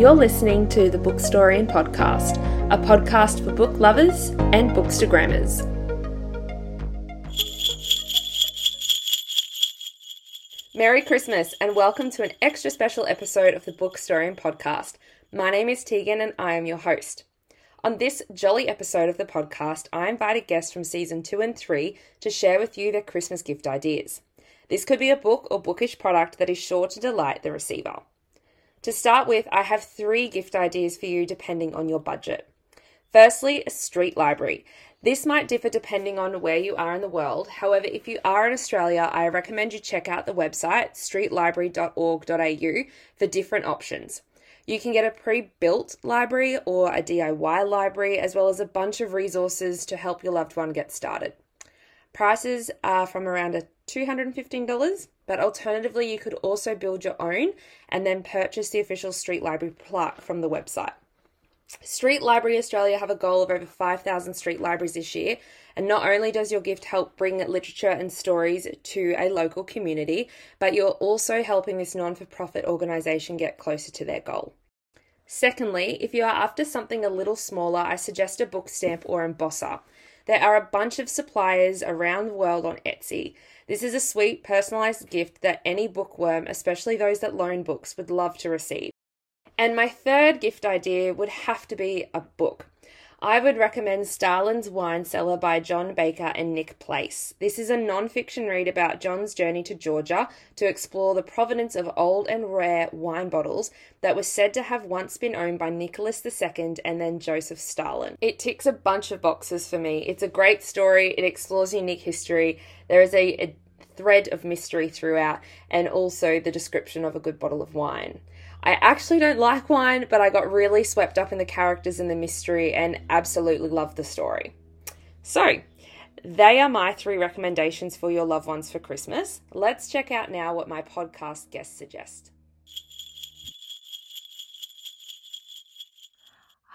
You're listening to the Bookstorian Podcast, a podcast for book lovers and bookstagrammers. Merry Christmas and welcome to an extra special episode of the Bookstorian Podcast. My name is Teagan and I am your host. On this jolly episode of the podcast, I invited guests from season two and three to share with you their Christmas gift ideas. This could be a book or bookish product that is sure to delight the receiver. To start with, I have three gift ideas for you depending on your budget. Firstly, a street library. This might differ depending on where you are in the world. However, if you are in Australia, I recommend you check out the website streetlibrary.org.au for different options. You can get a pre built library or a DIY library, as well as a bunch of resources to help your loved one get started. Prices are from around $215, but alternatively, you could also build your own and then purchase the official Street Library plaque from the website. Street Library Australia have a goal of over 5,000 street libraries this year, and not only does your gift help bring literature and stories to a local community, but you're also helping this non for profit organisation get closer to their goal. Secondly, if you are after something a little smaller, I suggest a book stamp or embosser. There are a bunch of suppliers around the world on Etsy. This is a sweet, personalised gift that any bookworm, especially those that loan books, would love to receive. And my third gift idea would have to be a book. I would recommend Stalin's Wine Cellar by John Baker and Nick Place. This is a non fiction read about John's journey to Georgia to explore the provenance of old and rare wine bottles that were said to have once been owned by Nicholas II and then Joseph Stalin. It ticks a bunch of boxes for me. It's a great story, it explores unique history. There is a, a thread of mystery throughout, and also the description of a good bottle of wine. I actually don't like wine, but I got really swept up in the characters and the mystery and absolutely loved the story. So, they are my three recommendations for your loved ones for Christmas. Let's check out now what my podcast guests suggest.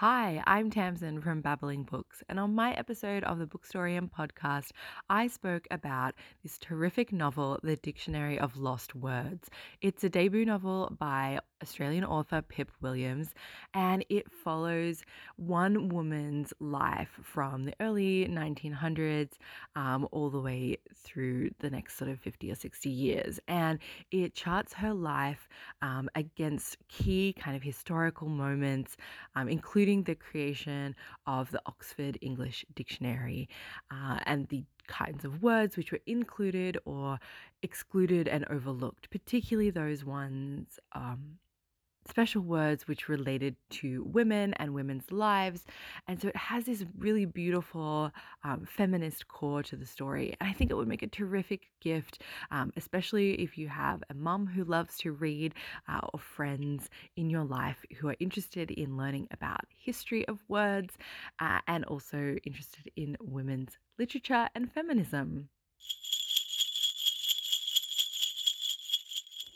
Hi, I'm Tamsien from Babbling Books, and on my episode of the Bookstorian podcast, I spoke about this terrific novel, The Dictionary of Lost Words. It's a debut novel by Australian author Pip Williams, and it follows one woman's life from the early 1900s um, all the way through the next sort of 50 or 60 years. And it charts her life um, against key kind of historical moments, um, including the creation of the Oxford English Dictionary uh, and the kinds of words which were included or excluded and overlooked, particularly those ones um, special words which related to women and women's lives. And so it has this really beautiful um, feminist core to the story. And I think it would make a terrific gift, um, especially if you have a mum who loves to read uh, or friends in your life who are interested in learning about history of words uh, and also interested in women's literature and feminism.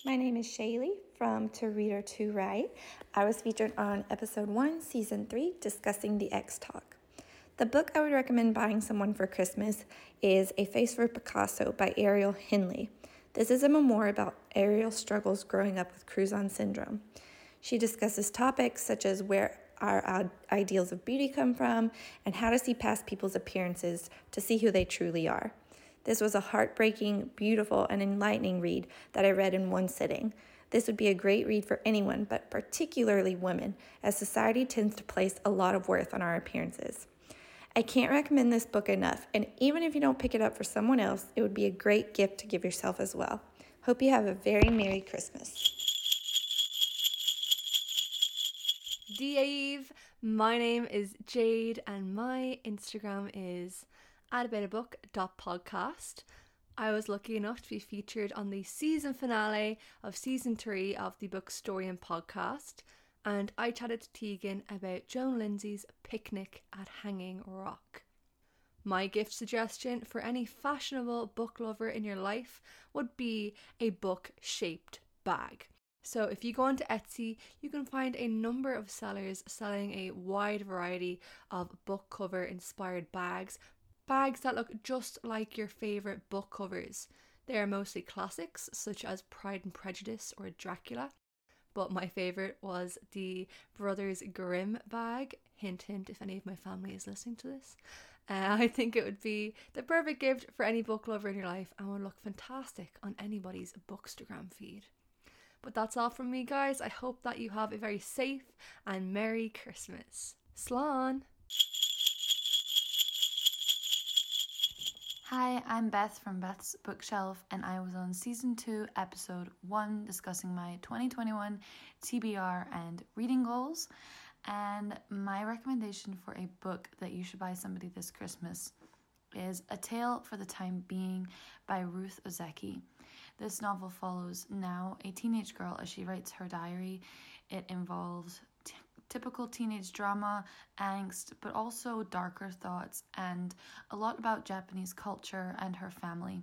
My name is Shaley from To Read or To Write. I was featured on episode 1, season 3, discussing the X Talk. The book I would recommend buying someone for Christmas is A Face for Picasso by Ariel Henley. This is a memoir about Ariel's struggles growing up with Crouzon syndrome. She discusses topics such as where our ideals of beauty come from and how to see past people's appearances to see who they truly are. This was a heartbreaking, beautiful, and enlightening read that I read in one sitting. This would be a great read for anyone, but particularly women, as society tends to place a lot of worth on our appearances. I can't recommend this book enough, and even if you don't pick it up for someone else, it would be a great gift to give yourself as well. Hope you have a very Merry Christmas. Dave, my name is Jade, and my Instagram is podcast. I was lucky enough to be featured on the season finale of season three of the Book Bookstorian podcast, and I chatted to Teagan about Joan Lindsay's picnic at Hanging Rock. My gift suggestion for any fashionable book lover in your life would be a book shaped bag. So, if you go onto Etsy, you can find a number of sellers selling a wide variety of book cover inspired bags bags that look just like your favourite book covers. They are mostly classics, such as Pride and Prejudice or Dracula, but my favourite was the Brothers Grimm bag. Hint, hint, if any of my family is listening to this. Uh, I think it would be the perfect gift for any book lover in your life and would look fantastic on anybody's Bookstagram feed. But that's all from me, guys. I hope that you have a very safe and Merry Christmas. Slán! Hi, I'm Beth from Beth's Bookshelf, and I was on season 2, episode 1, discussing my 2021 TBR and reading goals. And my recommendation for a book that you should buy somebody this Christmas is A Tale for the Time Being by Ruth Ozeki. This novel follows Nao a teenage girl as she writes her diary. It involves typical teenage drama, angst, but also darker thoughts and a lot about Japanese culture and her family.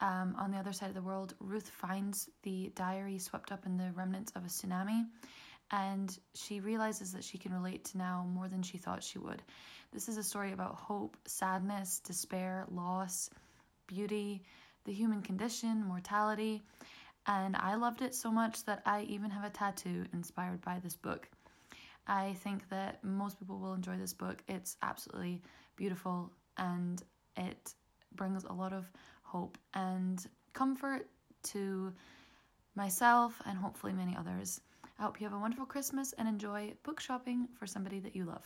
Um, on the other side of the world, Ruth finds the diary swept up in the remnants of a tsunami, and she realizes that she can relate to Nao more than she thought she would. This is a story about hope, sadness, despair, loss, beauty, the human condition, mortality, and I loved it so much that I even have a tattoo inspired by this book. I think that most people will enjoy this book. It's absolutely beautiful and it brings a lot of hope and comfort to myself and hopefully many others. I hope you have a wonderful Christmas and enjoy book shopping for somebody that you love.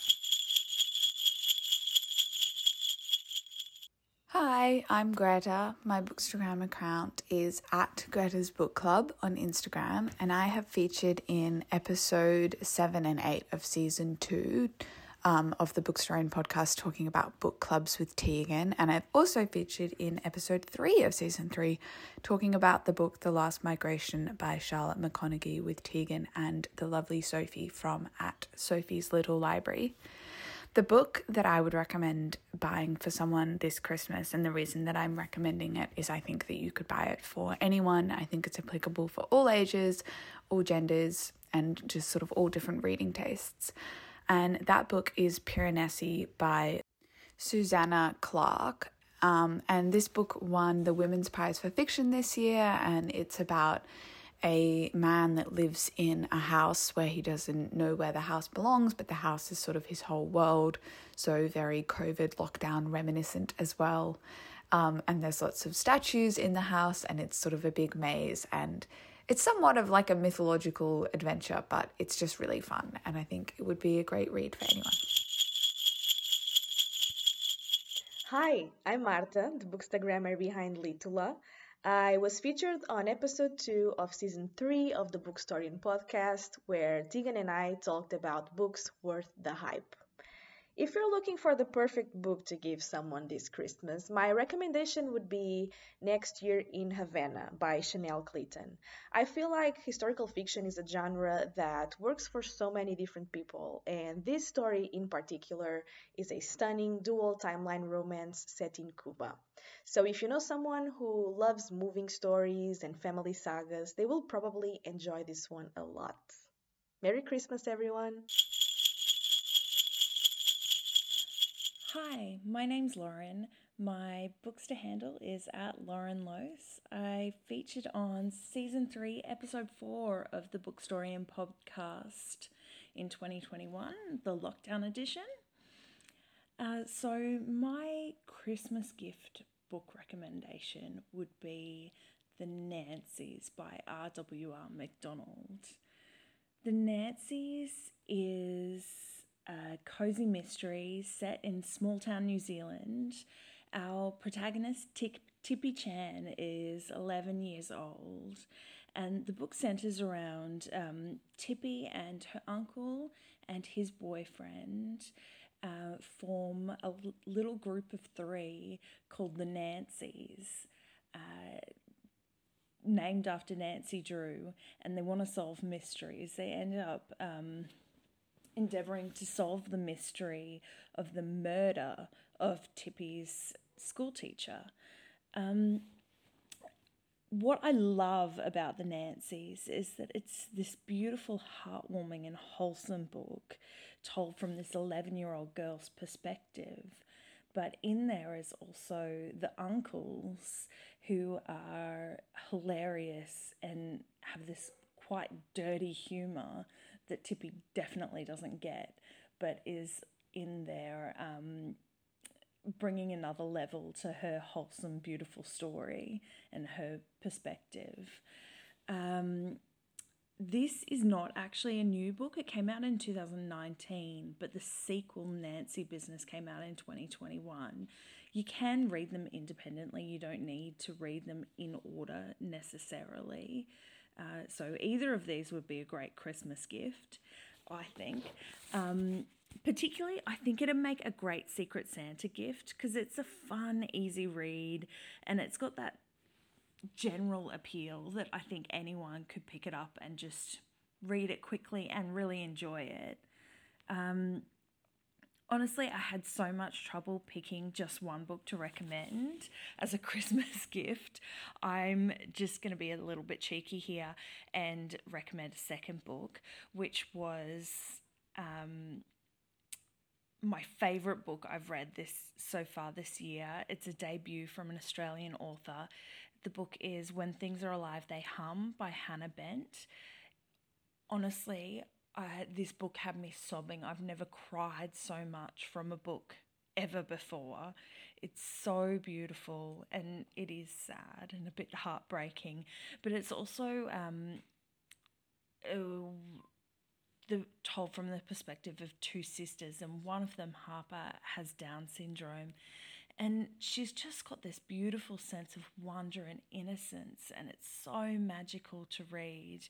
Hi, I'm Greta. My Bookstagram account is at Greta's Book Club on Instagram, and I have featured in episode 7 and 8 of season 2 um, of the Bookstorian podcast talking about book clubs with Teagan. And I've also featured in episode 3 of season 3 talking about the book The Last Migration by Charlotte McConaghy with Teagan and the lovely Sophie from at Sophie's Little Library. The book that I would recommend buying for someone this Christmas, and the reason that I'm recommending it is I think that you could buy it for anyone. I think it's applicable for all ages, all genders, and just sort of all different reading tastes. And that book is Piranesi by Susanna Clarke. Um, and this book won the Women's Prize for Fiction this year, and it's about a man that lives in a house where he doesn't know where the house belongs, but the house is sort of his whole world. So, very COVID lockdown reminiscent as well. Um, and there's lots of statues in the house, and it's sort of a big maze. And it's somewhat of like a mythological adventure, but it's just really fun. And I think it would be a great read for anyone. Hi, I'm Marta, the bookstagrammer behind Litulla. I was featured on episode 2 of season 3 of the Bookstorian podcast, where Teagan and I talked about books worth the hype. If you're looking for the perfect book to give someone this Christmas, my recommendation would be Next Year in Havana by Chanel Cleeton. I feel like historical fiction is a genre that works for so many different people, and this story in particular is a stunning dual timeline romance set in Cuba. So if you know someone who loves moving stories and family sagas, they will probably enjoy this one a lot. Merry Christmas, everyone! Hi, my name's Lauren. My Bookster handle is at Lauren Lose. I featured on season three, episode four of the Bookstorian podcast in 2021, the lockdown edition. Uh, so, my Christmas gift book recommendation would be The Nancys by R.W.R. McDonald. The Nancys is a cozy mystery set in small town New Zealand. Our protagonist, Tippy Chan, is 11 years old, and the book centers around um, Tippy and her uncle and his boyfriend. Uh, form a l- little group of three called the Nancys, uh, named after Nancy Drew, and they want to solve mysteries. They end up um, endeavoring to solve the mystery of the murder of Tippy's schoolteacher. Um, what I love about the Nancys is that it's this beautiful, heartwarming, and wholesome book told from this 11 year old girl's perspective. But in there is also the uncles who are hilarious and have this quite dirty humour that Tippy definitely doesn't get, but is in there um, bringing another level to her wholesome, beautiful story and her perspective. Um, this is not actually a new book. It came out in 2019, but the sequel, Nancy Business, came out in 2021. You can read them independently, you don't need to read them in order necessarily. Uh, so, either of these would be a great Christmas gift, I think. Um, particularly, I think it'd make a great Secret Santa gift because it's a fun, easy read and it's got that general appeal that I think anyone could pick it up and just read it quickly and really enjoy it. Um, honestly, I had so much trouble picking just one book to recommend as a Christmas gift. I'm just going to be a little bit cheeky here and recommend a second book, which was um, my favorite book I've read this so far this year. It's a debut from an Australian author. The book is When Things Are Alive They Hum by Hannah Bent. Honestly, I, this book had me sobbing. I've never cried so much from a book ever before. It's so beautiful and it is sad and a bit heartbreaking, but it's also um, the told from the perspective of two sisters, and one of them, Harper, has Down syndrome, and she's just got this beautiful sense of wonder and innocence, and it's so magical to read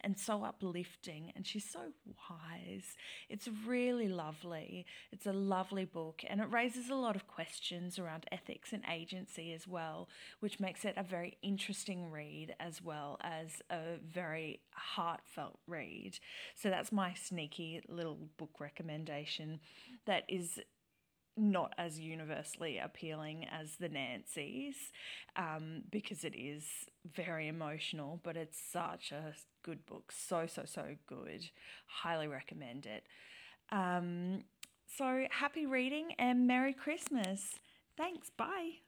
and so uplifting. And she's so wise. It's really lovely. It's a lovely book, and it raises a lot of questions around ethics and agency as well, which makes it a very interesting read as well as a very heartfelt read. So that's my sneaky little book recommendation that is not as universally appealing as the Nancy's um, because it is very emotional, but it's such a good book. So, so, so good. Highly recommend it. Um, so, happy reading and Merry Christmas. Thanks. Bye.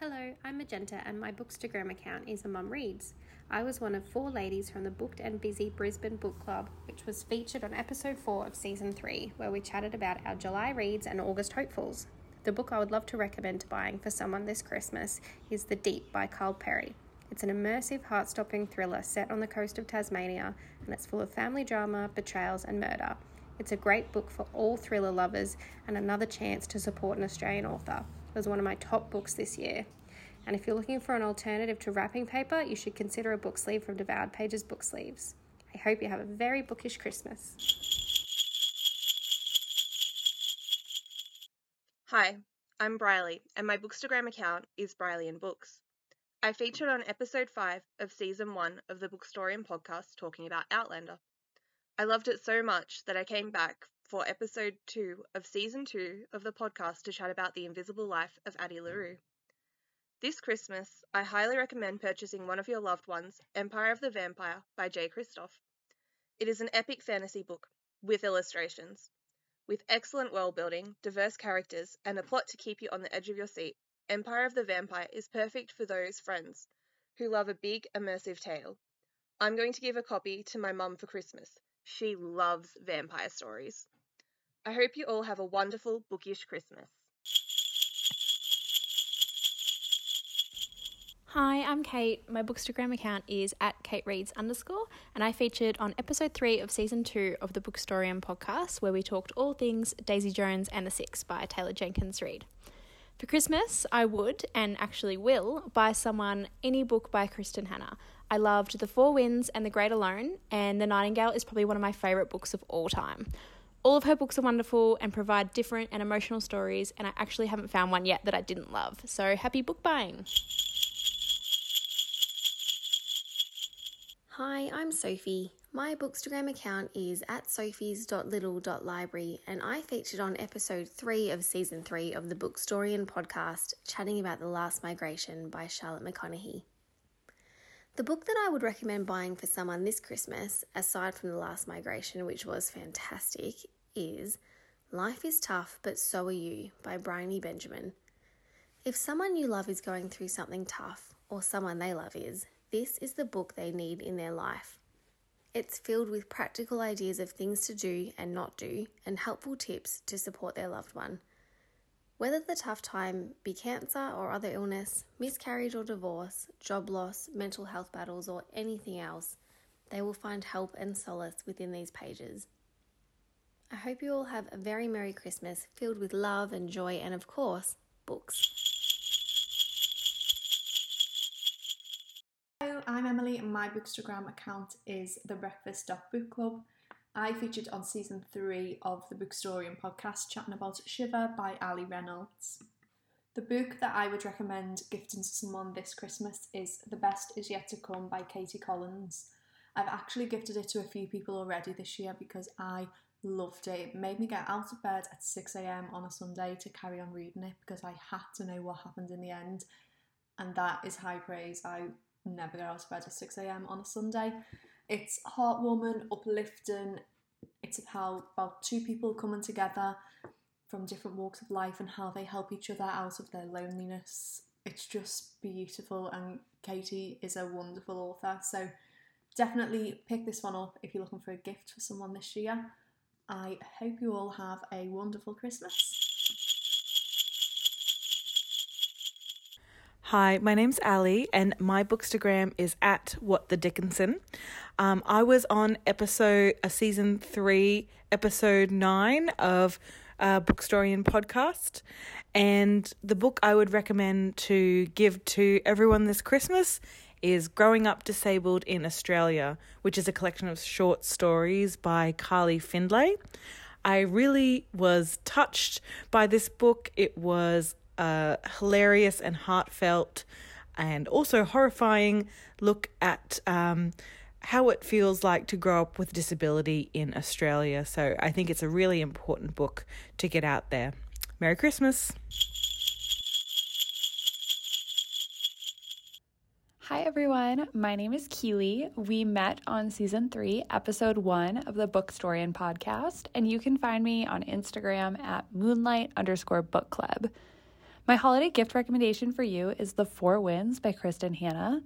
Hello, I'm Magenta, and my Bookstagram account is a Mum Reads. I was one of four ladies from the Booked and Busy Brisbane Book Club, which was featured on episode 4 of season 3, where we chatted about our July reads and August hopefuls. The book I would love to recommend buying for someone this Christmas is The Deep by Kyle Perry. It's an immersive, heart stopping thriller set on the coast of Tasmania, and it's full of family drama, betrayals, and murder. It's a great book for all thriller lovers and another chance to support an Australian author. It was one of my top books this year. And if you're looking for an alternative to wrapping paper, you should consider a book sleeve from Devoured Pages Book Sleeves. I hope you have a very bookish Christmas. Hi, I'm Brylie, and my Bookstagram account is Brylie and Books. I featured on episode 5 of season 1 of the Bookstorian podcast talking about Outlander. I loved it so much that I came back for episode 2 of season 2 of the podcast to chat about the invisible life of Addie LaRue. This Christmas, I highly recommend purchasing one of your loved ones, Empire of the Vampire by Jay Kristoff. It is an epic fantasy book with illustrations. With excellent world building, diverse characters, and a plot to keep you on the edge of your seat, Empire of the Vampire is perfect for those friends who love a big, immersive tale. I'm going to give a copy to my mum for Christmas. She loves vampire stories. I hope you all have a wonderful, bookish Christmas. Hi, I'm Cait. My Bookstagram account is at Cait Reads underscore, and I featured on episode three of season two of the Bookstorian podcast, where we talked all things Daisy Jones and the Six by Taylor Jenkins Reid. For Christmas, I would, and actually will, buy someone any book by Kristin Hannah. I loved The Four Winds and The Great Alone, and The Nightingale is probably one of my favourite books of all time. All of her books are wonderful and provide different and emotional stories, and I actually haven't found one yet that I didn't love. So happy book buying! Hi, I'm Sophie. My Bookstagram account is at sophies.little.library, and I featured on episode 3 of season 3 of the Bookstorian podcast, chatting about The Last Migration by Charlotte McConaghy. The book that I would recommend buying for someone this Christmas, aside from The Last Migration, which was fantastic, is Life is Tough, but So Are You by Briony Benjamin. If someone you love is going through something tough, or someone they love is, this is the book they need in their life. It's filled with practical ideas of things to do and not do, and helpful tips to support their loved one. Whether the tough time be cancer or other illness, miscarriage or divorce, job loss, mental health battles, or anything else, they will find help and solace within these pages. I hope you all have a very Merry Christmas filled with love and joy, and of course, books. Hello, I'm Emily, and my Bookstagram account is the Breakfast Book Club. I featured on season three of the Bookstorian podcast, chatting about Shiver by Allie Reynolds. The book that I would recommend gifting to someone this Christmas is The Best Is Yet to Come by Katie Collins. I've actually gifted it to a few people already this year because I loved it. It made me get out of bed at 6am on a Sunday to carry on reading it because I had to know what happened in the end, and that is high praise. I never go out of bed at 6am on a Sunday. It's heartwarming, uplifting. It's about, about two people coming together from different walks of life and how they help each other out of their loneliness. It's just beautiful, and Katie is a wonderful author. So definitely pick this one up if you're looking for a gift for someone this year. I hope you all have a wonderful Christmas. Hi, my name's Ali, and my bookstagram is at what the Dickinson. Um, I was on episode, a uh, season three, episode nine of uh, Bookstorian podcast, and the book I would recommend to give to everyone this Christmas is Growing Up Disabled in Australia, which is a collection of short stories by Carly Findlay. I really was touched by this book. It was a hilarious and heartfelt and also horrifying look at um, how it feels like to grow up with disability in Australia. So I think it's a really important book to get out there. Merry Christmas! Hi everyone, my name is Keeley. We met on season three, episode one of the Bookstorian podcast, and you can find me on Instagram at moonlight underscore book club. My holiday gift recommendation for you is The Four Winds by Kristin Hannah.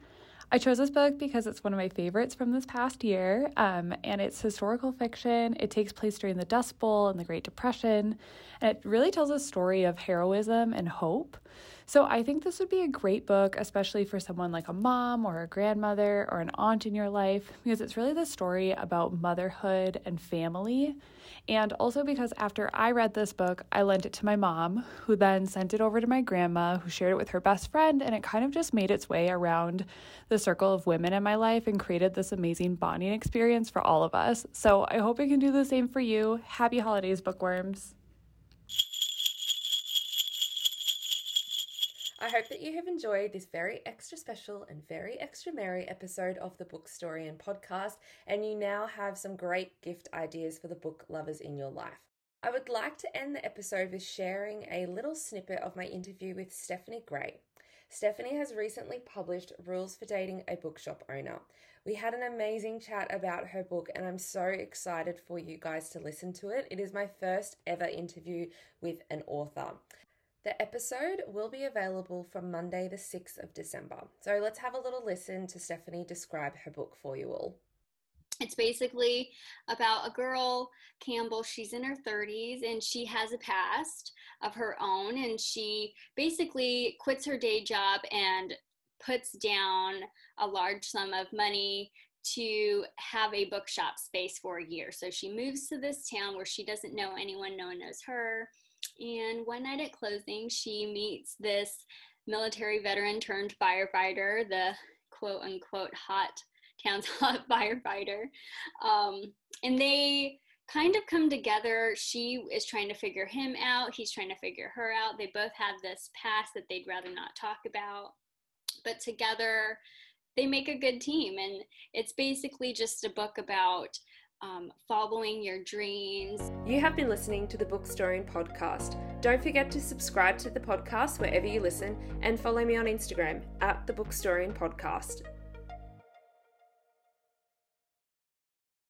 I chose this book because it's one of my favorites from this past year, um, and it's historical fiction. It takes place during the Dust Bowl and the Great Depression, and it really tells a story of heroism and hope. So I think this would be a great book, especially for someone like a mom or a grandmother or an aunt in your life, because it's really the story about motherhood and family. And also because after I read this book, I lent it to my mom, who then sent it over to my grandma, who shared it with her best friend, and it kind of just made its way around the circle of women in my life and created this amazing bonding experience for all of us. So I hope it can do the same for you. Happy holidays, bookworms. I hope that you have enjoyed this very extra special and very extra merry episode of the Bookstorian podcast, and you now have some great gift ideas for the book lovers in your life. I would like to end the episode with sharing a little snippet of my interview with Stephanie Gray. Stephanie has recently published Rules for Dating a Bookshop Owner. We had an amazing chat about her book, and I'm so excited for you guys to listen to it. It is my first ever interview with an author. The episode will be available from Monday, the 6th of December. So let's have a little listen to Stephanie describe her book for you all. It's basically about a girl, Campbell. She's in her 30s and she has a past of her own. And she basically quits her day job and puts down a large sum of money to have a bookshop space for a year. So she moves to this town where she doesn't know anyone, no one knows her. And one night at closing, she meets this military veteran turned firefighter, the quote unquote hot town's hot firefighter. Um, and they kind of come together. She is trying to figure him out, he's trying to figure her out. They both have this past that they'd rather not talk about. But together, they make a good team. And it's basically just a book about um, following your dreams. You have been listening to the Bookstorian podcast. Don't forget to subscribe to the podcast wherever you listen and follow me on Instagram at the Bookstorian podcast.